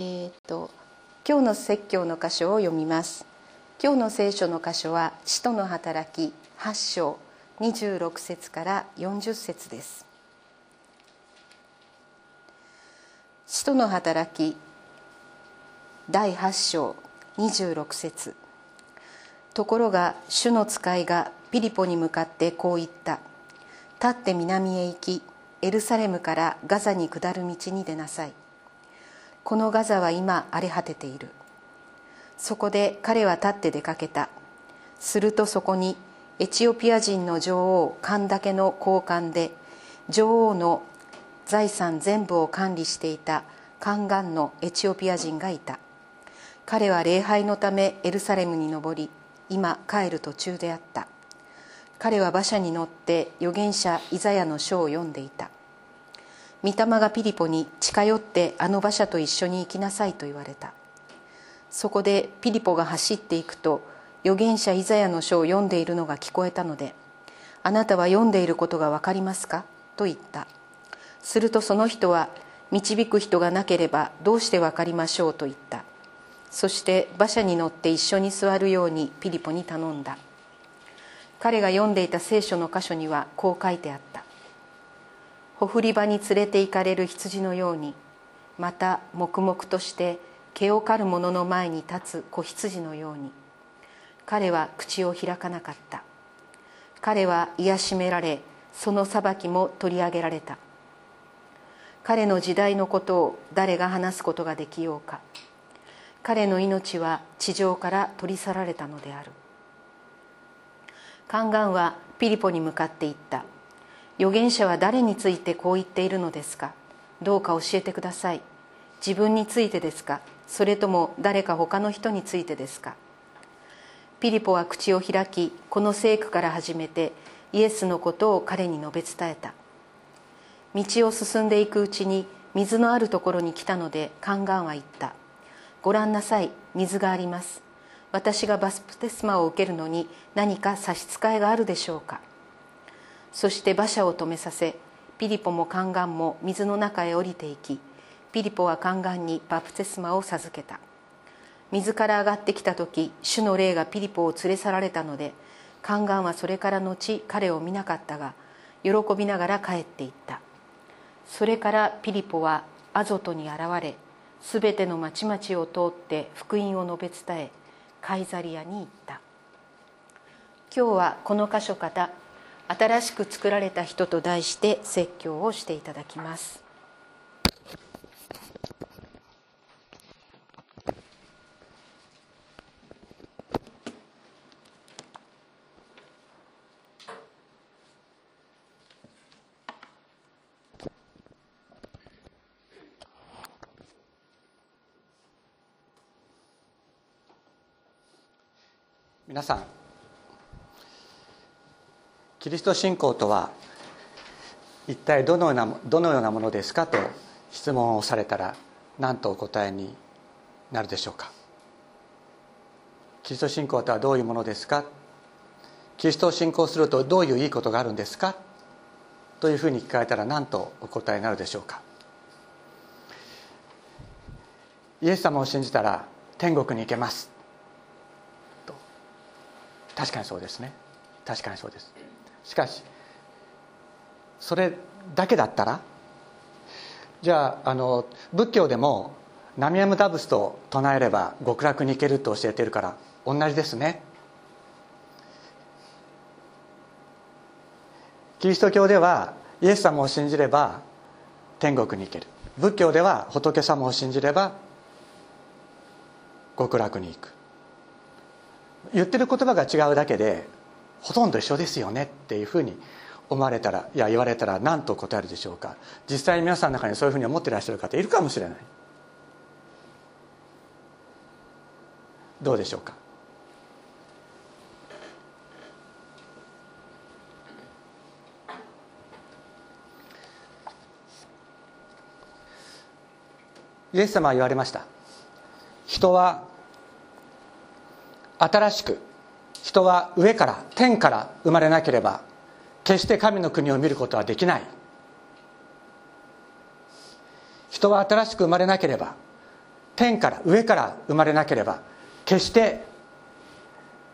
えー、と今日の説教の箇所を読みます。今日の聖書の箇所は使徒の働き8章26節から40節です。使徒の働き第8章26節。ところが主の使いがピリポに向かってこう言った。立って南へ行きエルサレムからガザに下る道に出なさい。このガザは今荒れ果てている。そこで彼は立って出かけた。するとそこにエチオピア人の女王カンダケの高官で女王の財産全部を管理していたカンガンのエチオピア人がいた。彼は礼拝のためエルサレムに登り今帰る途中であった。彼は馬車に乗って預言者イザヤの書を読んでいた。御霊がピリポに近寄ってあの馬車と一緒に行きなさいと言われた。そこでピリポが走っていくと預言者イザヤの書を読んでいるのが聞こえたので「あなたは読んでいることが分かりますか?」と言った。するとその人は「導く人がなければどうして分かりましょう」と言った。そして馬車に乗って一緒に座るようにピリポに頼んだ。彼が読んでいた聖書の箇所にはこう書いてあった。ほふり場に連れて行かれる羊のようにまた黙々として毛を刈る者の前に立つ子羊のように彼は口を開かなかった。彼は癒しめられその裁きも取り上げられた。彼の時代のことを誰が話すことができようか。彼の命は地上から取り去られたのである。カンガンはピリポに向かって言った「預言者は誰についてこう言っているのですか？どうか教えてください。自分についてですか？それとも誰か他の人についてですか？ピリポは口を開きこの聖句から始めてイエスのことを彼に述べ伝えた。道を進んでいくうちに水のあるところに来たのでカンガンは言った。ご覧なさい水があります。私がバスプテスマを受けるのに何か差し支えがあるでしょうか？そして馬車を止めさせピリポもカンガンも水の中へ降りていきピリポはカンガンにバプテスマを授けた。水から上がってきた時主の霊がピリポを連れ去られたのでカンガンはそれから後彼を見なかったが喜びながら帰っていった。それからピリポはアゾトに現れすべての町々を通って福音を述べ伝えカイザリアに行った。今日はこの箇所から新しく作られた人と題して説教をしていただきます。皆さんキリスト信仰とは一体どのようなどのようなものですかと質問をされたら何とお答えになるでしょうか。キリスト信仰とはどういうものですか？キリストを信仰するとどういういいことがあるんですか？というふうに聞かれたら何とお答えになるでしょうか。イエス様を信じたら天国に行けます。と。確かにそうですね。確かにそうです。しかしそれだけだったら？じゃああの仏教でも「ナミアムダブス」と唱えれば極楽に行けると教えてるから同じですね。キリスト教ではイエス様を信じれば天国に行ける。仏教では仏様を信じれば極楽に行く。言ってる言葉が違うだけでほとんど一緒ですよねっていうふうに思われたらいや言われたら何と答えるでしょうか。実際皆さんの中にそういうふうに思っていらっしゃる方いるかもしれない。どうでしょうか？イエス様は言われました。人は新しく人は上から天から生まれなければ決して神の国を見ることはできない。人は新しく生まれなければ天から上から生まれなければ決して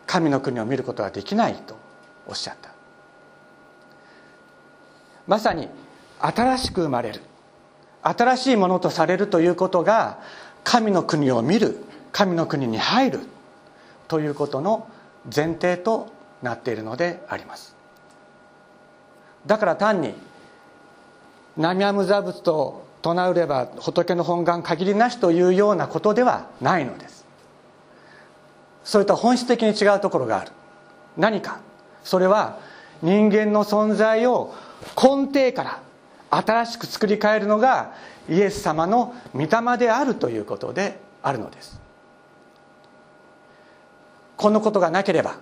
神の国を見ることはできないとおっしゃった。まさに新しく生まれる新しいものとされるということが神の国を見る神の国に入るということの前提となっているのであります。だから単に南無無座仏と唱うれば仏の本願限りなしというようなことではないのです。それと本質的に違うところがある。何か。それは人間の存在を根底から新しく作り変えるのがイエス様の御霊であるということであるのです。このことがなければ。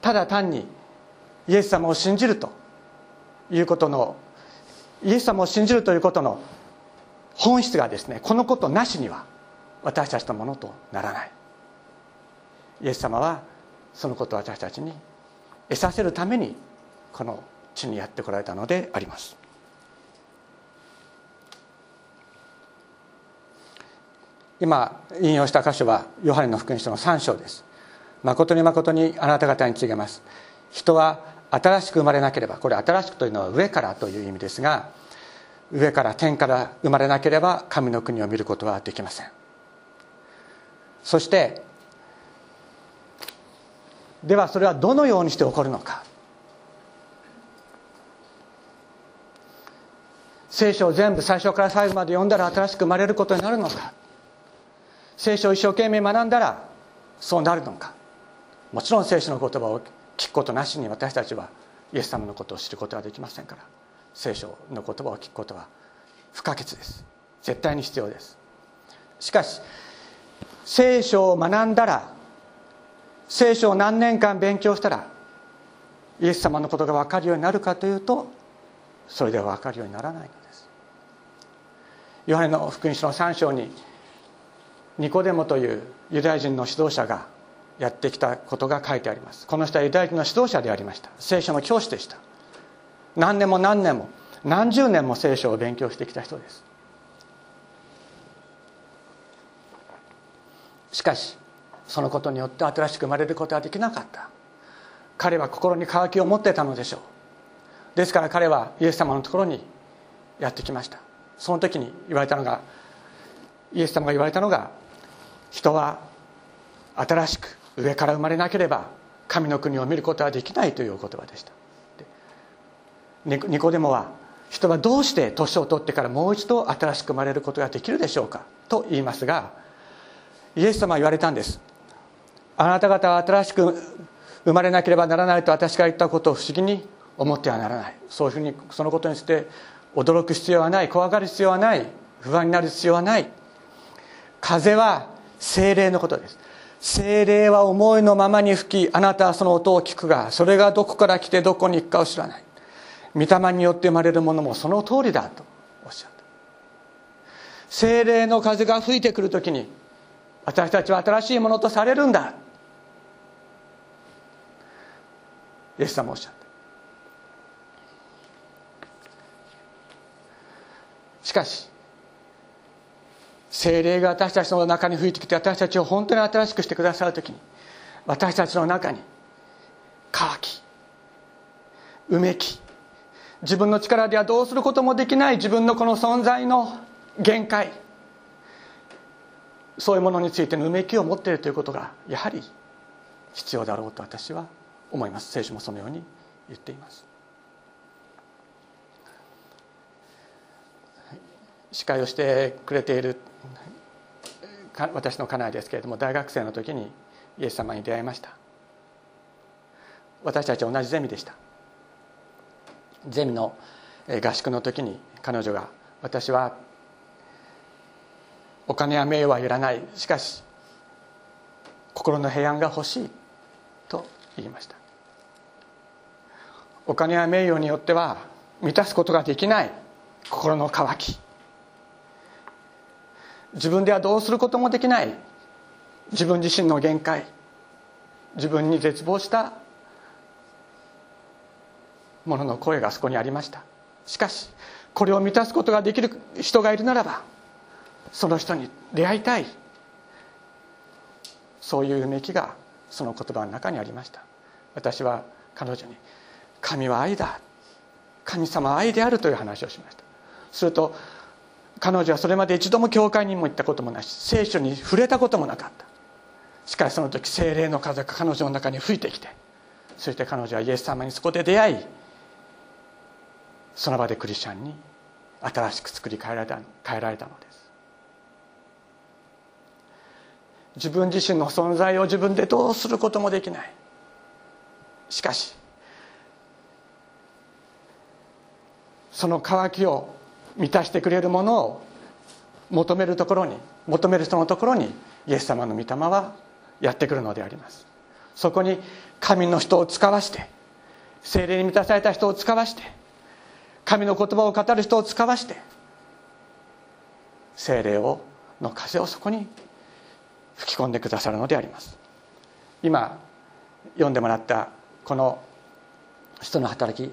ただ単にイエス様を信じるということのイエス様を信じるということの本質がですねこのことなしには私たちのものとならない。イエス様はそのことを私たちに得させるためにこの地にやってこられたのであります。今引用した箇所はヨハネの福音書の3章です。誠に誠にあなた方に告げます。人は新しく生まれなければこれ新しくというのは上からという意味ですが上から天から生まれなければ神の国を見ることはできません。そしてではそれはどのようにして起こるのか。聖書を全部最初から最後まで読んだら新しく生まれることになるのか。聖書を一生懸命学んだらそうなるのか。もちろん聖書の言葉を聞くことなしに私たちはイエス様のことを知ることはできませんから聖書の言葉を聞くことは不可欠です。絶対に必要です。しかし聖書を学んだら聖書を何年間勉強したらイエス様のことが分かるようになるかというとそれでは分かるようにならないのです。ヨハネの福音書の3章にニコデモというユダヤ人の指導者がやってきたことが書いてあります。この人はユダヤ人の指導者でありました。聖書の教師でした。何年も何年も何十年も聖書を勉強してきた人です。しかしそのことによって新しく生まれることはできなかった。彼は心に渇きを持ってたのでしょう。ですから彼はイエス様のところにやってきました。その時に言われたのがイエス様が言われたのが人は新しく上から生まれなければ神の国を見ることはできないというお言葉でした。ニコデモは人はどうして年を取ってからもう一度新しく生まれることができるでしょうかと言いますがイエス様は言われたんです。あなた方は新しく生まれなければならないと私が言ったことを不思議に思ってはならない。そういうふうにそのことにして驚く必要はない怖がる必要はない不安になる必要はない。風は精霊のことです。精霊は思いのままに吹きあなたはその音を聞くがそれがどこから来てどこに行くかを知らない。御霊によって生まれるものもその通りだとおっしゃった。精霊の風が吹いてくるときに私たちは新しいものとされるんだ。イエス様おっしゃった。しかし精霊が私たちの中に吹いてきて私たちを本当に新しくしてくださる時に私たちの中に乾きうめき自分の力ではどうすることもできない自分のこの存在の限界そういうものについてのうめきを持っているということがやはり必要だろうと私は思います。聖書もそのように言っています。司会をしてくれている私の家内ですけれども大学生の時にイエス様に出会いました。私たち同じゼミでした。ゼミの合宿の時に彼女が私はお金や名誉はいらない。しかし心の平安が欲しい。と言いました。お金や名誉によっては満たすことができない。心の渇き。自分ではどうすることもできない。自分自身の限界。自分に絶望した。ものの声がそこにありました。しかしこれを満たすことができる人がいるならばその人に出会いたい。そういううめきがその言葉の中にありました。私は彼女に「神は愛だ。神様は愛である」という話をしました。すると彼女はそれまで一度も教会にも行ったこともないし聖書に触れたこともなかった。しかしその時精霊の風が彼女の中に吹いてきてそして彼女はイエス様にそこで出会いその場でクリスチャンに新しく作り変えられた変えられたのです。自分自身の存在を自分でどうすることもできない。しかしその渇きを満たしてくれるものを求めるところに求める人のところにイエス様の御霊はやってくるのであります。そこに神の人を使わして精霊に満たされた人を使わして神の言葉を語る人を使わして精霊をの風をそこに吹き込んでくださるのであります。今読んでもらったこの人の働き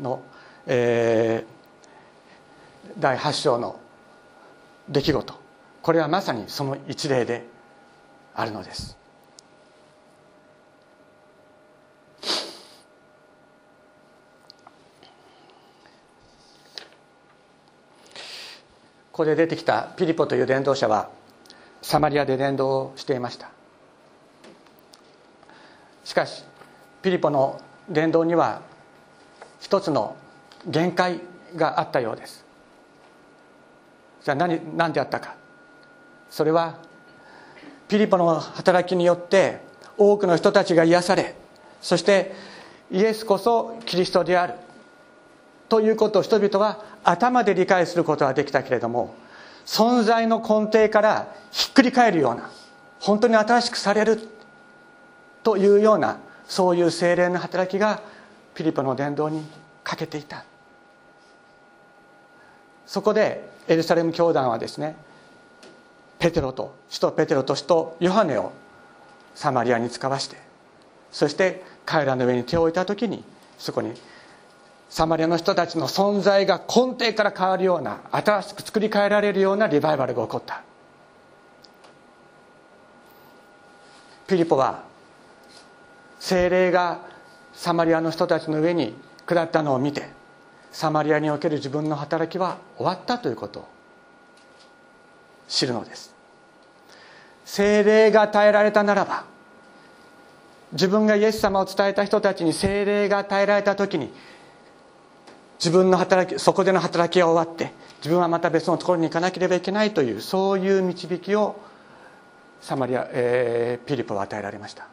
の、えー、第8章の出来事。これはまさにその一例であるのです。ここで出てきたピリポという伝道者はサマリアで伝道をしていました。しかしピリポの伝道には一つの限界があったようです。じゃあ何何であったか。それはピリポの働きによって多くの人たちが癒されそしてイエスこそキリストである。ということを人々は頭で理解することはできたけれども存在の根底からひっくり返るような本当に新しくされるというようなそういう精霊の働きがピリポの伝道に欠けていた。そこでエルサレム教団はですねペテロと使徒ペテロと使徒ヨハネをサマリアに使わしてそして彼らの上に手を置いた時にそこにサマリアの人たちの存在が根底から変わるような新しく作り変えられるようなリバイバルが起こった。ピリポは精霊がサマリアの人たちの上に下ったのを見てサマリアにおける自分の働きは終わったということを知るのです。精霊が与えられたならば自分がイエス様を伝えた人たちに精霊が与えられた時に自分の働きそこでの働きが終わって自分はまた別のところに行かなければいけないというそういう導きをサマリア、えー、ピリポは与えられました。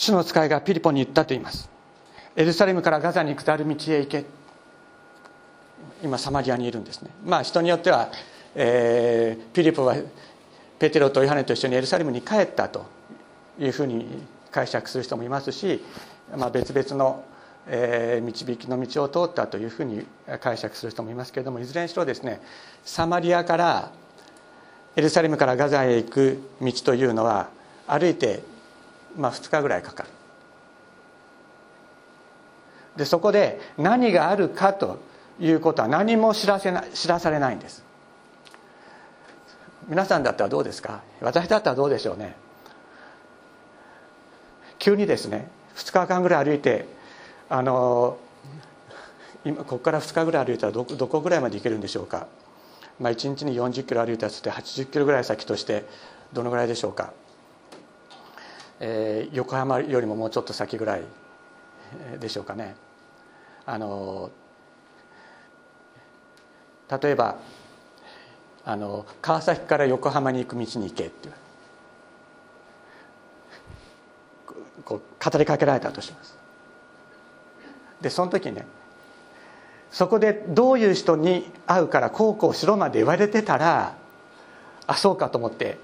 主の使いがピリポに言ったと言います。エルサレムからガザに下る道へ行け。今サマリアにいるんですね。まあ人によっては、えー、ピリポはペテロとヨハネと一緒にエルサレムに帰ったというふうに解釈する人もいますし、まあ、別々の、えー、導きの道を通ったというふうに解釈する人もいますけれどもいずれにしろですねサマリアからエルサレムからガザへ行く道というのは歩いて、まあ、2日ぐらいかかる。でそこで何があるかということは何も知らせな知らされないんです。皆さんだったらどうですか？私だったらどうでしょうね？急にですね2日間ぐらい歩いてあの今ここから2日ぐらい歩いたらどどこぐらいまで行けるんでしょうか、まあ、1日に40キロ歩いたとして80キロぐらい先としてどのぐらいでしょうか、えー、横浜よりももうちょっと先ぐらいでしょうかね。あの例えばあの川崎から横浜に行く道に行けってこう語りかけられたとします。でその時ねそこでどういう人に会うからこうこうしろまで言われてたらあそうかと思って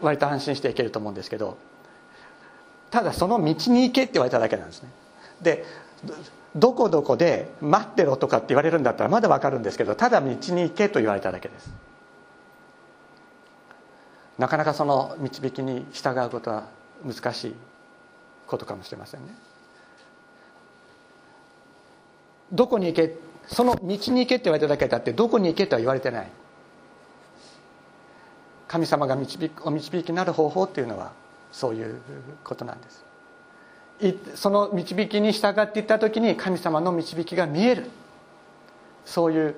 割と安心していけると思うんですけどただその道に行けって言われただけなんですね。でどこどこで待ってろとかって言われるんだったらまだ分かるんですけどただ道に行けと言われただけです。なかなかその導きに従うことは難しいことかもしれませんね。どこに行けその道に行けって言われただけだってどこに行けとは言われてない。神様が導くお導きになる方法っていうのはそういうことなんです。その導きに従っていった時に神様の導きが見える。そういう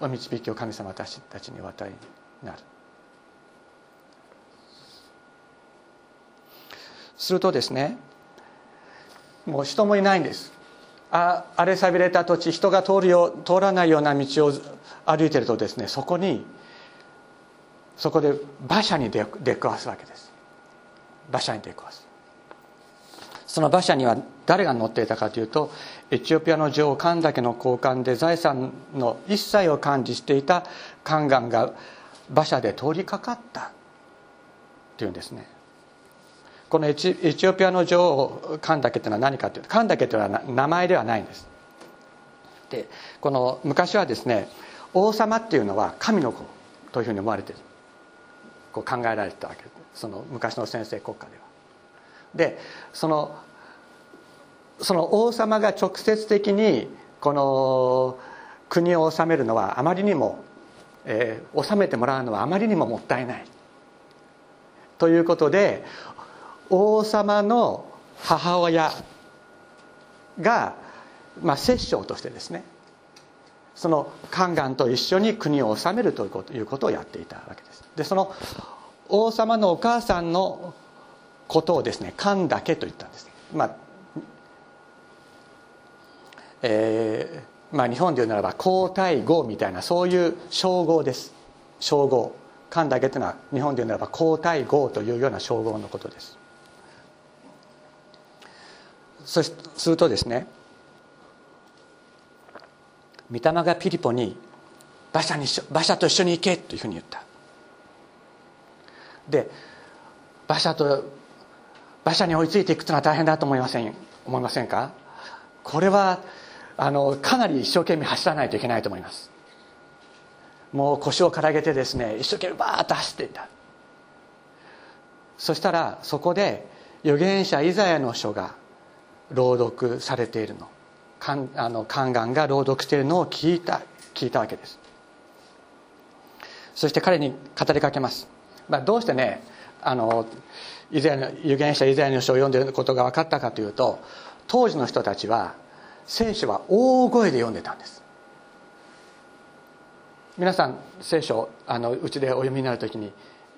導きを神様たちにお与えになる。するとですねもう人もいないんです。あ荒れさびれた土地人が通るよ通らないような道を歩いてるとですねそこにそこで馬車に出くわすわけです。馬車に出くわ。すその馬車には誰が乗っていたかというとエチオピアの女王カンダケの交換で財産の一切を管理していたカンガンが馬車で通りかかったというんですね。このエチオピアの女王カンダケというのは何かというとカンダケというのは名前ではないんです。でこの昔はですね王様っていうのは神の子というふうに思われてこう考えられてたわけです。その昔の先制国家では。でそのその王様が直接的にこの国を治めるのはあまりにも、えー、治めてもらうのはあまりにももったいない。ということで王様の母親が、まあ、摂政としてですねその宦官と一緒に国を治めるということをやっていたわけです。でその王様のお母さんのことをですね官だけと言ったんです。まあえーまあ、日本で言うならば皇太后みたいなそういう称号です。称号。官だけというのは日本で言うならば皇太后というような称号のことです。そするとですね御霊がピリポに馬車に馬車と一緒に行けというふうに言った。で馬車と馬車に追いついていくというのは大変だと思いません？思いませんか？これはあのかなり一生懸命走らないといけないと思います。もう腰をからげてですね一生懸命バーッと走っていた。そしたらそこで預言者イザヤの書が朗読されているの。あの宦官が朗読しているのを聞いた聞いたわけです。そして彼に語りかけます、まあ、どうしてねあの以前の預言者以前の書を読んでいることが分かったかというと当時の人たちは聖書は大声で読んでたんです。皆さん聖書あのうちでお読みになる時に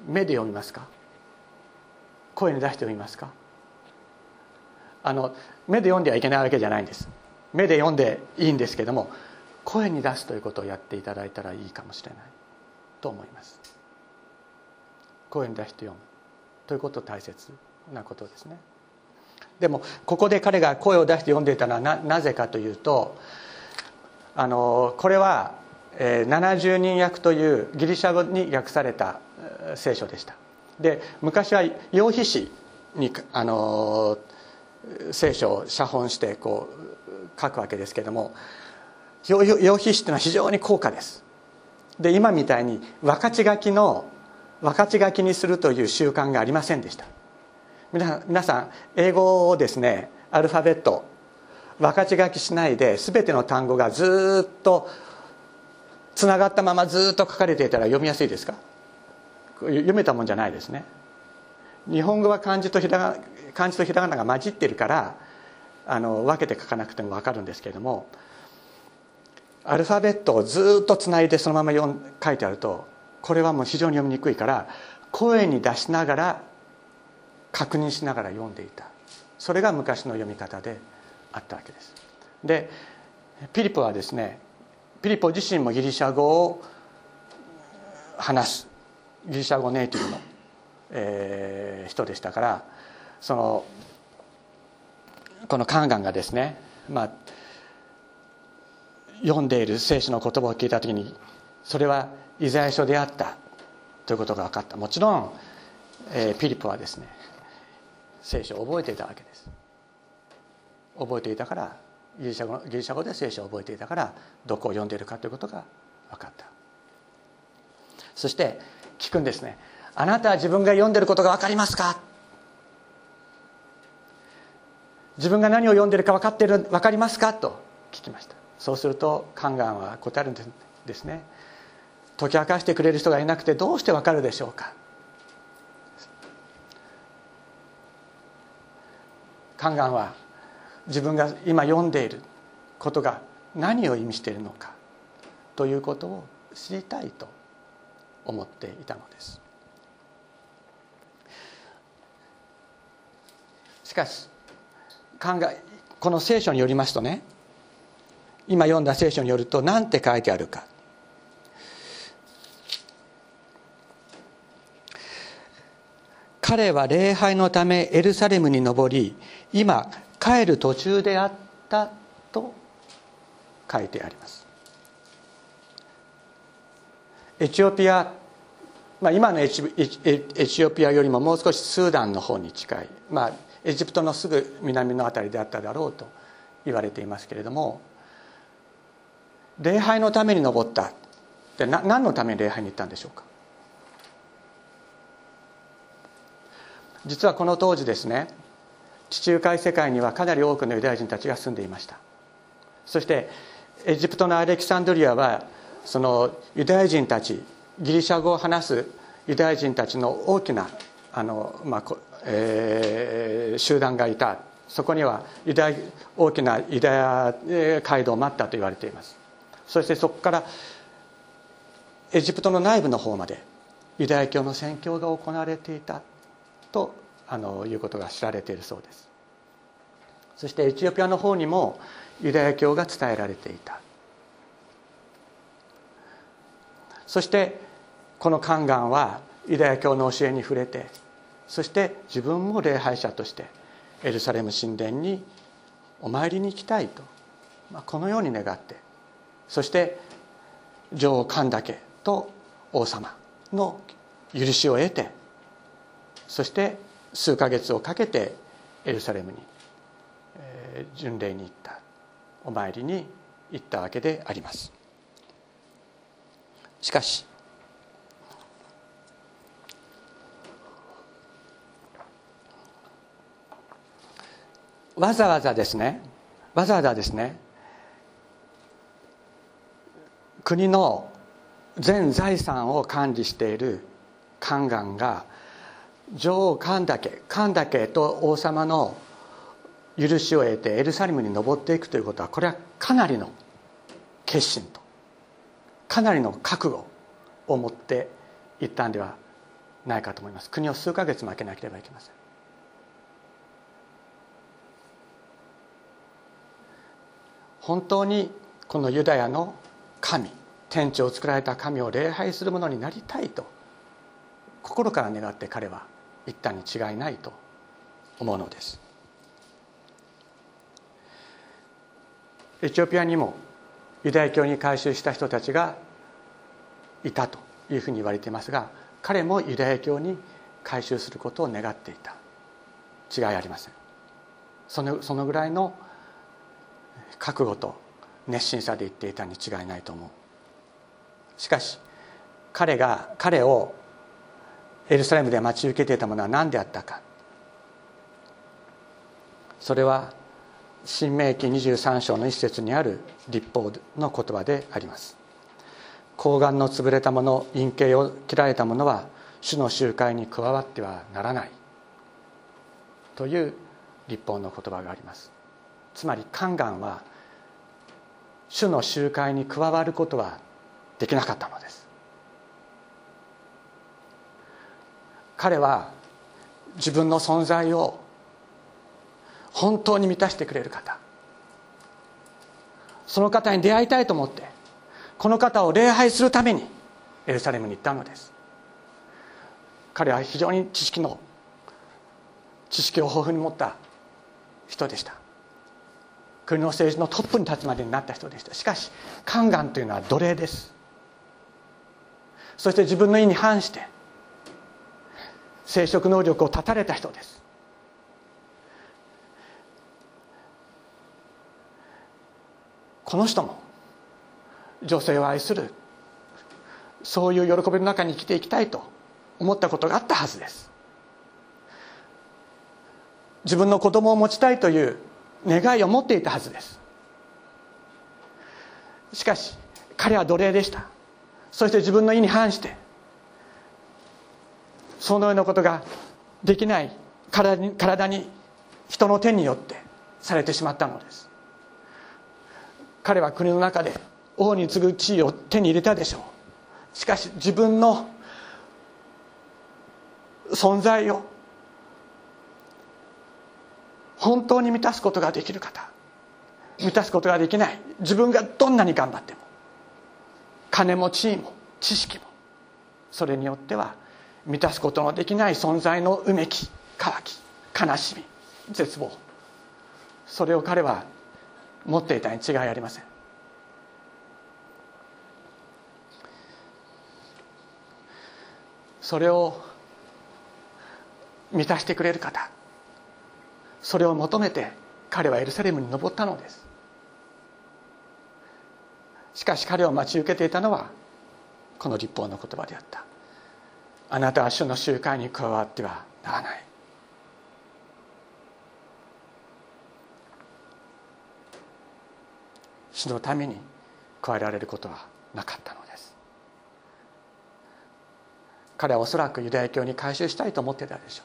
目で読みますか？声に出して読みますか？あの目で読んではいけないわけじゃないんです。目で読んでいいんですけども声に出すということをやっていただいたらいいかもしれないと思います。声に出して読む。ということ大切なことですね。でもここで彼が声を出して読んでいたのはななぜかというとあのこれは、えー、70人訳というギリシャ語に訳された聖書でした。で昔は羊皮紙にあの聖書を写本してこう書くわけですけれども羊皮紙っていうのは非常に高価です。で今みたいに分かち書きの分かち書きにするという習慣がありませんでした。皆さん英語をですねアルファベット分かち書きしないで全ての単語がずっとつながったままずっと書かれていたら読みやすいですか？読めたもんじゃないですね。日本語は漢字とひらが漢字とひらがなが混じってるからあの分けて書かなくても分かるんですけれどもアルファベットをずっとつないでそのまま読書いてあるとこれはもう非常に読みにくいから声に出しながら確認しながら読んでいた。それが昔の読み方であったわけです。でピリポはですねピリポ自身もギリシャ語を話す。ギリシャ語ネイティブの、えー、人でしたからそのこのカンガンがですね、まあ、読んでいる聖書の言葉を聞いた時にそれはイザヤ書であった。ということが分かった。もちろん、えー、ピリポはですね聖書を覚えていたわけです。覚えていたからギリシャ語ギリシャ語で聖書を覚えていたからどこを読んでいるかということが分かった。そして聞くんですね。あなたは自分が読んでることが分かりますか？自分が何を読んでるか分かってる分かりますか？と聞きました。そうするとカンガンは答えるんですね。解き明かしてくれる人がいなくてどうしてわかるでしょうか？カンガンは自分が今読んでいることが何を意味しているのかということを知りたいと思っていたのです。しかし考えこの聖書によりますとね今読んだ聖書によると何て書いてあるか。彼は礼拝のためエルサレムに登り今帰る途中であったと書いてあります。エチオピア、まあ、今のエチオピアよりももう少しスーダンの方に近い、まあ、エジプトのすぐ南の辺りであっただろうと言われていますけれども礼拝のために登ったで何のために礼拝に行ったんでしょうか？実はこの当時ですね地中海世界にはかなり多くのユダヤ人たちが住んでいました。そしてエジプトのアレキサンドリアはそのユダヤ人たちギリシャ語を話すユダヤ人たちの大きなあの、まあえー、集団がいた。そこにはユダヤ大きなユダヤ街道もあったと言われています。そしてそこからエジプトの内部の方までユダヤ教の宣教が行われていた。とあのいうことが知られているそうです。そしてエチオピアの方にもユダヤ教が伝えられていた。そしてこのカンガンはユダヤ教の教えに触れてそして自分も礼拝者としてエルサレム神殿にお参りに行きたいと、まあ、このように願ってそして女王神岳と王様の許しを得てそして数ヶ月をかけてエルサレムに、巡礼に行ったお参りに行ったわけであります。しかしわざわざですねわざわざですね国の全財産を管理している宦官が女王神岳神岳と王様の許しを得てエルサレムに登っていくということはこれはかなりの決心とかなりの覚悟を持っていったんではないかと思います。国を数ヶ月負けなければいけません。本当にこのユダヤの神天地を作られた神を礼拝するものになりたいと心から願って彼は言ったに違いないと思うのです。エチオピアにもユダヤ教に改宗した人たちがいたというふうに言われていますが彼もユダヤ教に改宗することを願っていた。違いありません。そのそのぐらいの覚悟と熱心さで言っていたに違いないと思う。しかし彼が彼をエルサレムで待ち受けていたものは何であったか。それは新明記23章の一節にある立法の言葉であります。睾丸の潰れたもの陰茎を切られたものは主の集会に加わってはならない。という立法の言葉があります。つまり宦官は主の集会に加わることはできなかったのです。彼は自分の存在を本当に満たしてくれる方。その方に出会いたいと思ってこの方を礼拝するためにエルサレムに行ったのです。彼は非常に知識の知識を豊富に持った人でした。国の政治のトップに立つまでになった人でした。しかし宦官というのは奴隷です。そして自分の意に反して生殖能力を断たれた人です。この人も女性を愛する。そういう喜びの中に生きていきたいと思ったことがあったはずです。自分の子供を持ちたいという願いを持っていたはずです。しかし彼は奴隷でした。そして自分の意に反してそのようなことができない体に体に人の手によってされてしまったのです。彼は国の中で王に次ぐ地位を手に入れたでしょう。しかし自分の存在を本当に満たすことができる方満たすことができない自分がどんなに頑張っても金も地位も知識もそれによっては満たすことのできない存在のうめき渇き悲しみ絶望。それを彼は持っていたに違いありません。それを満たしてくれる方。それを求めて彼はエルサレムに登ったのです。しかし彼を待ち受けていたのはこの立法の言葉であった。あなたは主の集会に加わってはならない。主のために加えられることはなかったのです。彼はおそらくユダヤ教に改宗したいと思ってたでしょ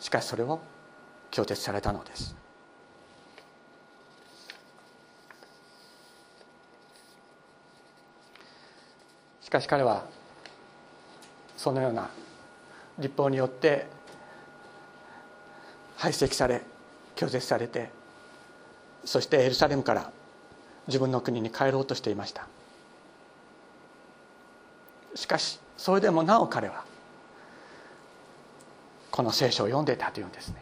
う。しかしそれを拒絶されたのです。しかし彼はそのような立法によって排斥され拒絶されてそしてエルサレムから自分の国に帰ろうとしていました。しかしそれでもなお彼はこの聖書を読んでいたというんですね。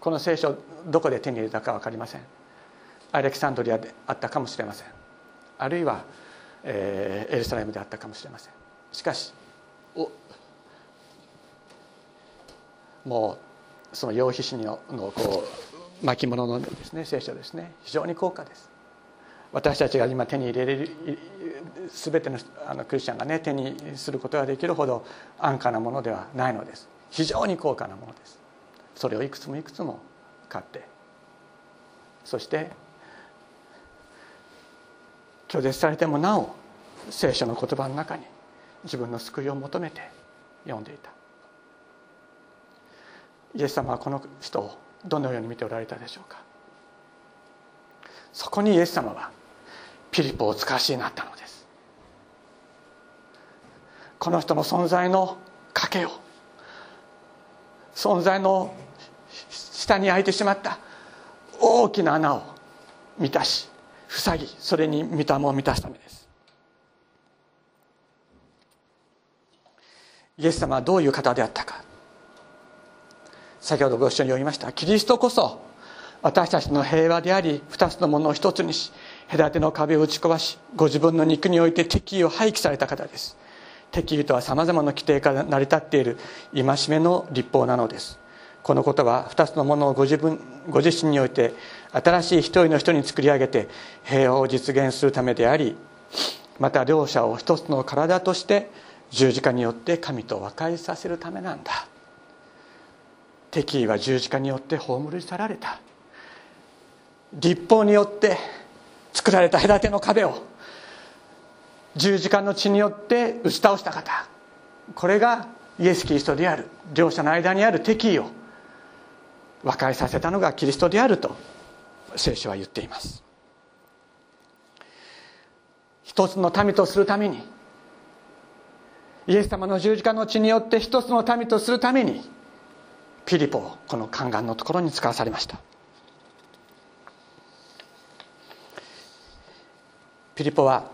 この聖書どこで手に入れたか分かりません。アレキサンドリアであったかもしれません。あるいは、えー、エルサレムであったかもしれません。しかしもうその羊皮紙ののこう巻物のですね聖書ですね。非常に高価です。私たちが今手に入れる全てのあのクリスチャンがね手にすることができるほど安価なものではないのです。非常に高価なものです。それをいくつもいくつも買って。そして拒絶されてもなお聖書の言葉の中に自分の救いを求めて読んでいた。イエス様はこの人をどのように見ておられたでしょうか。そこにイエス様はピリポを使わしになったのです。この人の存在の賭けを存在の下に開いてしまった大きな穴を満たし塞ぎそれに御霊を満たすためです。イエス様はどういう方であったか。先ほどご一緒に読みました。キリストこそ私たちの平和であり二つのものを一つにし隔ての壁を打ち壊しご自分の肉において敵意を廃棄された方です。敵意とはさまざまな規定から成り立っている戒めの立法なのです。このことは二つのものをご自分ご自身において新しい一人の人に作り上げて平和を実現するためでありまた両者を一つの体として十字架によって神と和解させるためなんだ。敵意は十字架によって葬り去られた。立法によって作られた隔ての壁を十字架の血によって打ち倒した方。これがイエス・キリストである。両者の間にある敵意を和解させたのがキリストであると聖書は言っています。一つの民とするためにイエス様の十字架の血によって一つの民とするためにピリポをこの宦官のところに使わされました。ピリポは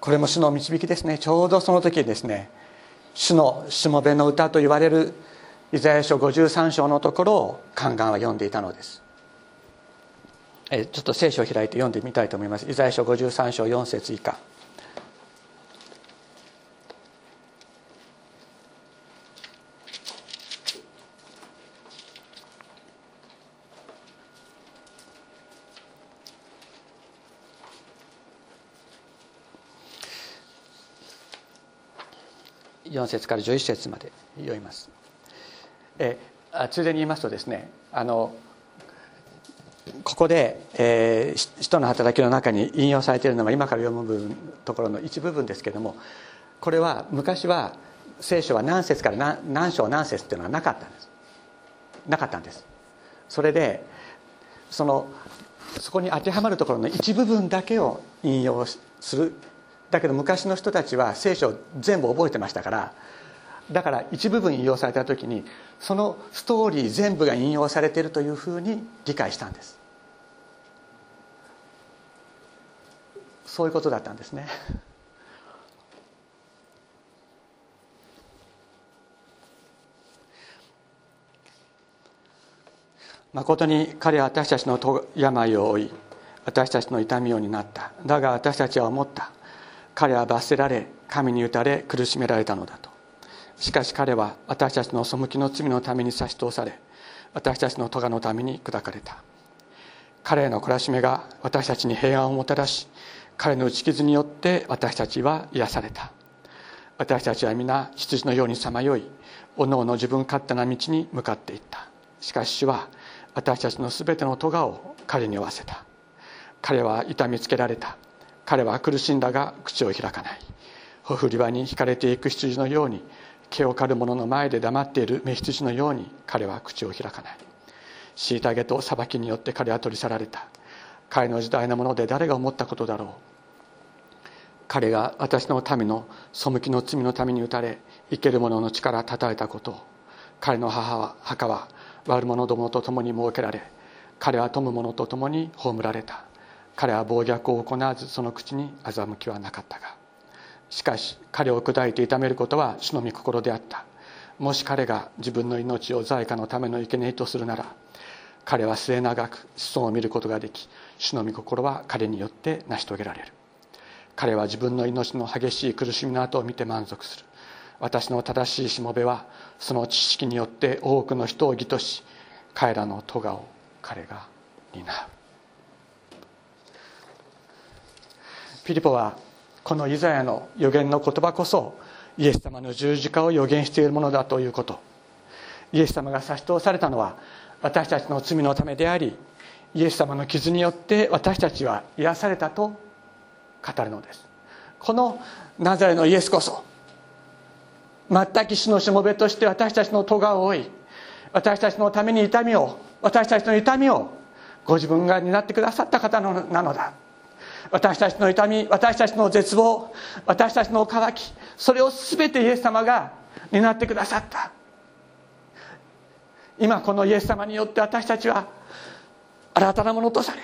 これも主の導きですね。ちょうどその時ですね主のしもべの歌と言われるイザヤ書53章のところを宦官は読んでいたのです。えちょっと聖書を開いて読んでみたいと思います。イザヤ書53章4節以下。4節から11節まで読みます。えついでに言いますとですねあのここで、えー、使徒の働きの中に引用されているのは今から読む部分ところの一部分ですけどもこれは昔は聖書は何節から何何章何節っていうのはなかったんです。なかったんです。それでそのそこに当てはまるところの一部分だけを引用するだけど昔の人たちは聖書を全部覚えてましたからだから一部分引用された時にそのストーリー全部が引用されているというふうに理解したんです。そういうことだったんですね。誠に彼は私たちの病を負い私たちの痛みを担った。だが私たちは思った。彼は罰せられ神に打たれ苦しめられたのだと。しかし彼は私たちの背きの罪のために差し通され私たちの咎のために砕かれた。彼への懲らしめが私たちに平安をもたらし彼の打ち傷によって私たちは癒された。私たちは皆羊のようにさまよいおのおの自分勝手な道に向かっていった。しかし主は私たちの全ての咎を彼に負わせた。彼は痛みつけられた。彼は苦しんだが口を開かない。ほふり場に引かれていく羊のように毛を刈る者の前で黙っている目羊のように彼は口を開かない。虐げと裁きによって彼は取り去られた。彼の時代のもので誰が思ったことだろう。彼が私の民の背きの罪のために打たれ生ける者の力たたえたこと。彼の母は墓は悪者どもと共に設けられ彼は富む者と共に葬られた。彼は暴虐を行わずその口に欺きはなかったがしかし彼を砕いて痛めることは主の御心であった。もし彼が自分の命を在家のための生贄とするなら彼は末永く子孫を見ることができ主の御心は彼によって成し遂げられる。彼は自分の命の激しい苦しみの後を見て満足する。私の正しいしもべはその知識によって多くの人を義とし彼らの咎を彼が担う。ピリポはこのイザヤの予言の言葉こそイエス様の十字架を予言しているものだということ。イエス様が差し通されたのは私たちの罪のためでありイエス様の傷によって私たちは癒されたと語るのです。このナザレのイエスこそ全く死のしもべとして私たちの咎を負い私たちのために痛みを私たちの痛みをご自分が担ってくださった方なのだ。私たちの痛み私たちの絶望私たちの渇きそれを全てイエス様が担ってくださった。今このイエス様によって私たちは新たなものとされ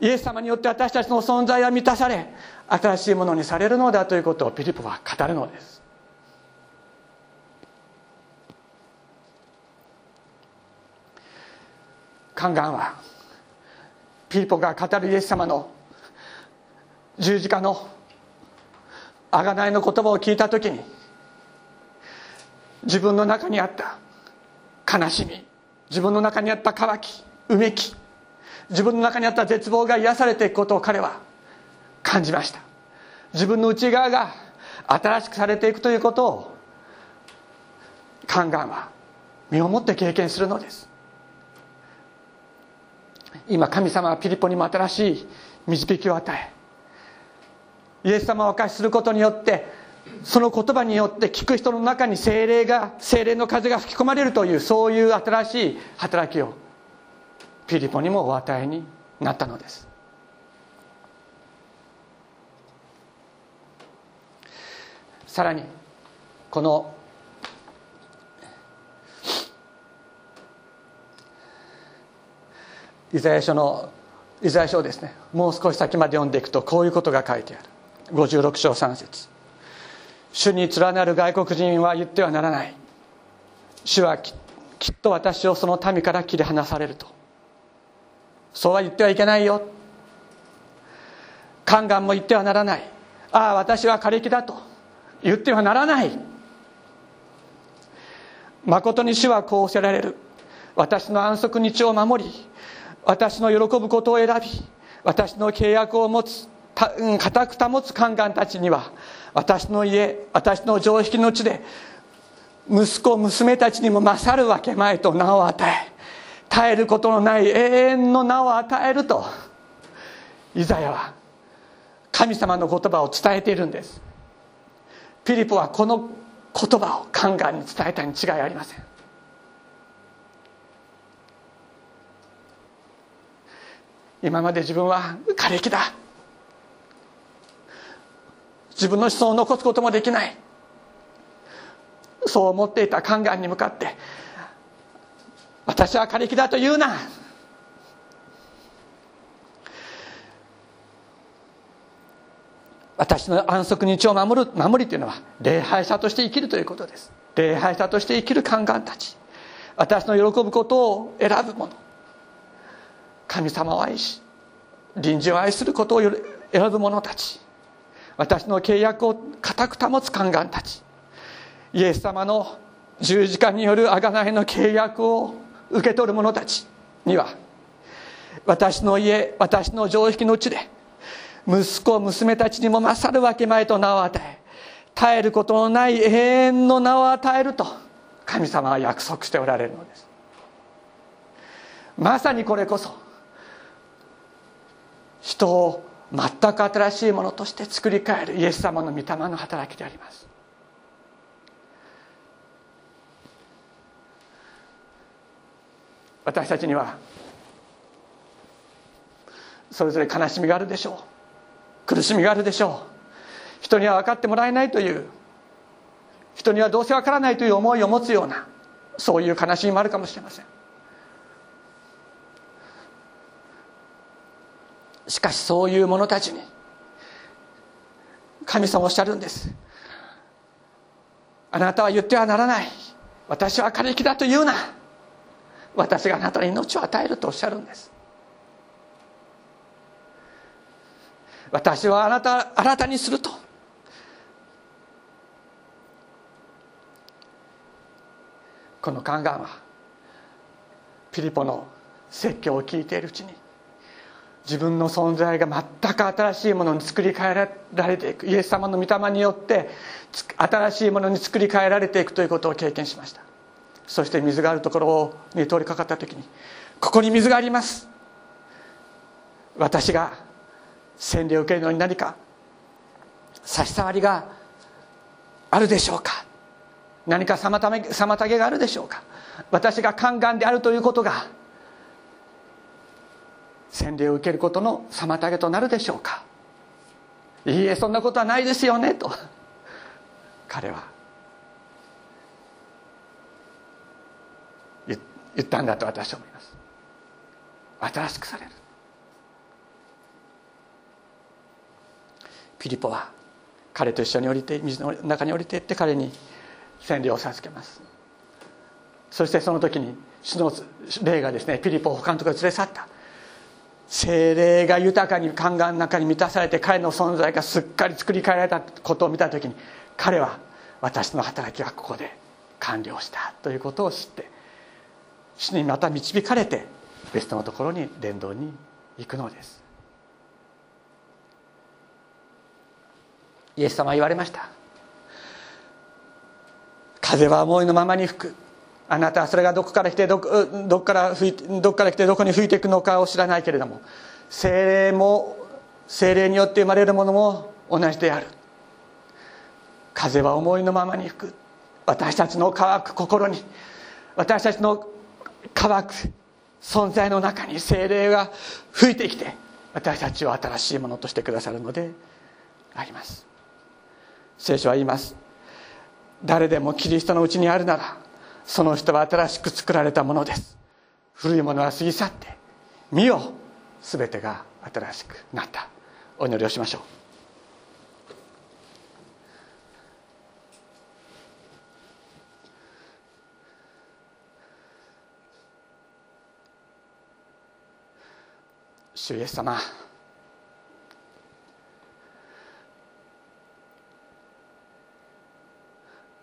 イエス様によって私たちの存在は満たされ新しいものにされるのだということをピリポは語るのです。宦官はピリポが語るイエス様の十字架の贖いの言葉を聞いた時に自分の中にあった悲しみ自分の中にあった渇きうめき自分の中にあった絶望が癒されていくことを彼は感じました。自分の内側が新しくされていくということを宦官は身をもって経験するのです。今神様はピリポにも新しい導きを与えイエス様を明かしすることによってその言葉によって聞く人の中に精霊が精霊の風が吹き込まれるというそういう新しい働きをピリポにもお与えになったのです。さらにこのイザヤ書のイザヤ書をですねもう少し先まで読んでいくとこういうことが書いてある。56章3節。主に連なる外国人は言ってはならない。主はきっと私をその民から切り離されると。そうは言ってはいけないよ。宦官も言ってはならない。ああ私は枯れ木だと。言ってはならない。誠に主はこうおせられる。私の安息日を守り私の喜ぶことを選び私の契約を持つ。固く保つ宦官たちには私の家私の常識の地で息子娘たちにも勝るわけまいと名を与え絶えることのない永遠の名を与えるとイザヤは神様の言葉を伝えているんです。ピリポはこの言葉をカンガンに伝えたに違いありません。今まで自分は枯れ木だ。自分の子孫を残すこともできない。そう思っていたカンガンに向かって私は枯れ木だと言うな。私の安息日を守る守りというのは礼拝者として生きるということです。礼拝者として生きる宦官たち。私の喜ぶことを選ぶ者。神様を愛し隣人を愛することを選ぶ者たち。私の契約を固く保つ宦官たち。イエス様の十字架による贖いの契約を受け取る者たちには私の家私の常識のうちで息子娘たちにも勝るわけまいと名を与え絶えることのない永遠の名を与えると神様は約束しておられるのです。まさにこれこそ人を全く新しいものとして作り変えるイエス様の御霊の働きであります。私たちにはそれぞれ悲しみがあるでしょう。苦しみがあるでしょう。人には分かってもらえないという人にはどうせ分からないという思いを持つようなそういう悲しみもあるかもしれません。しかしそういう者たちに神様おっしゃるんです。あなたは言ってはならない。私は枯れ木だと言うな。私があなたに命を与えるとおっしゃるんです。私はあなた新たにすると。このカンガンはピリポの説教を聞いているうちに自分の存在が全く新しいものに作り変えられていくイエス様の御霊によって新しいものに作り変えられていくということを経験しました。そして水があるところに通りかかった時にここに水があります。私が洗礼を受けるのに何か差し障りがあるでしょうか。何か妨げがあるでしょうか。私が宦官であるということが洗礼を受けることの妨げとなるでしょうか。いいえそんなことはないですよねと。彼は言ったんだと私は思います。新しくされる。ピリポは彼と一緒に降りて水の中に降りていって彼に洗礼を授けます。そしてその時に主の霊がですねピリポを他のところに連れ去った。精霊が豊かに宦官の中に満たされて彼の存在がすっかり作り変えられたことを見た時に彼は私の働きはここで完了したということを知って主にまた導かれて別のところに伝道に行くのです。イエス様は言われました。風は思いのままに吹く。あなたはそれがどこから来てどこから吹いどこから来てどこに吹いていくのかを知らないけれども精霊も精霊によって生まれるものも同じである。風は思いのままに吹く。私たちの乾く心に私たちの乾く存在の中に精霊が吹いてきて私たちを新しいものとしてくださるのであります。聖書は言います。誰でもキリストのうちにあるならその人は新しく作られたものです。古いものは過ぎ去って見よ全てが新しくなった。お祈りをしましょう。主イエス様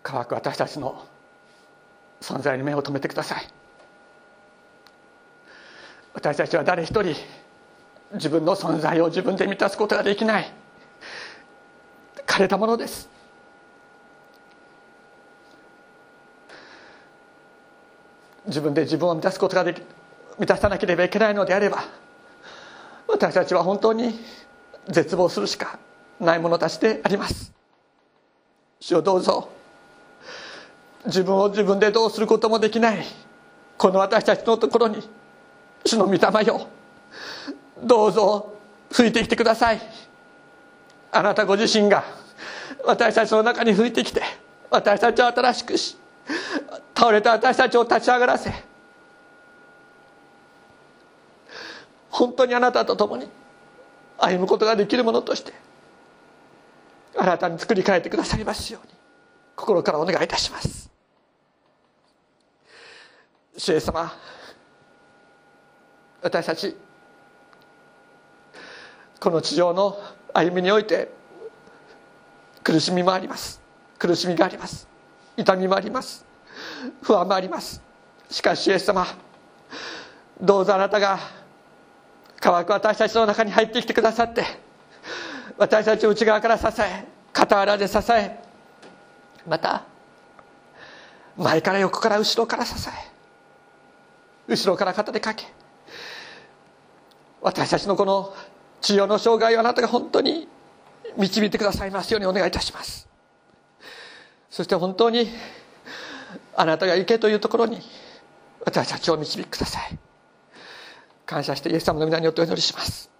乾く私たちの存在に目を留めてください。私たちは誰一人自分の存在を自分で満たすことができない。枯れたものです。自分で自分を満たすことができ満たさなければいけないのであれば私たちは本当に絶望するしかない者たちであります。主をどうぞ。自分を自分でどうすることもできない。この私たちのところに主の御霊よ。どうぞ吹いてきてください。あなたご自身が私たちの中に吹いてきて私たちを新しくし倒れた私たちを立ち上がらせ。本当にあなたと共に歩むことができるものとしてあなたに作り変えてくださいますように心からお願いいたします。主イエス様私たちこの地上の歩みにおいて苦しみもあります。苦しみがあります。痛みもあります。不安もあります。しかしイエス様どうぞあなたが乾く私たちの中に入ってきてくださって私たちを内側から支え傍らで支えまた前から横から後ろから支え後ろから肩でかけ。私たちのこの治療の障害をあなたが本当に導いてくださいますようにお願いいたします。そして本当にあなたが行けというところに私たちを導きください。感謝してイエス様の皆によってお祈りします。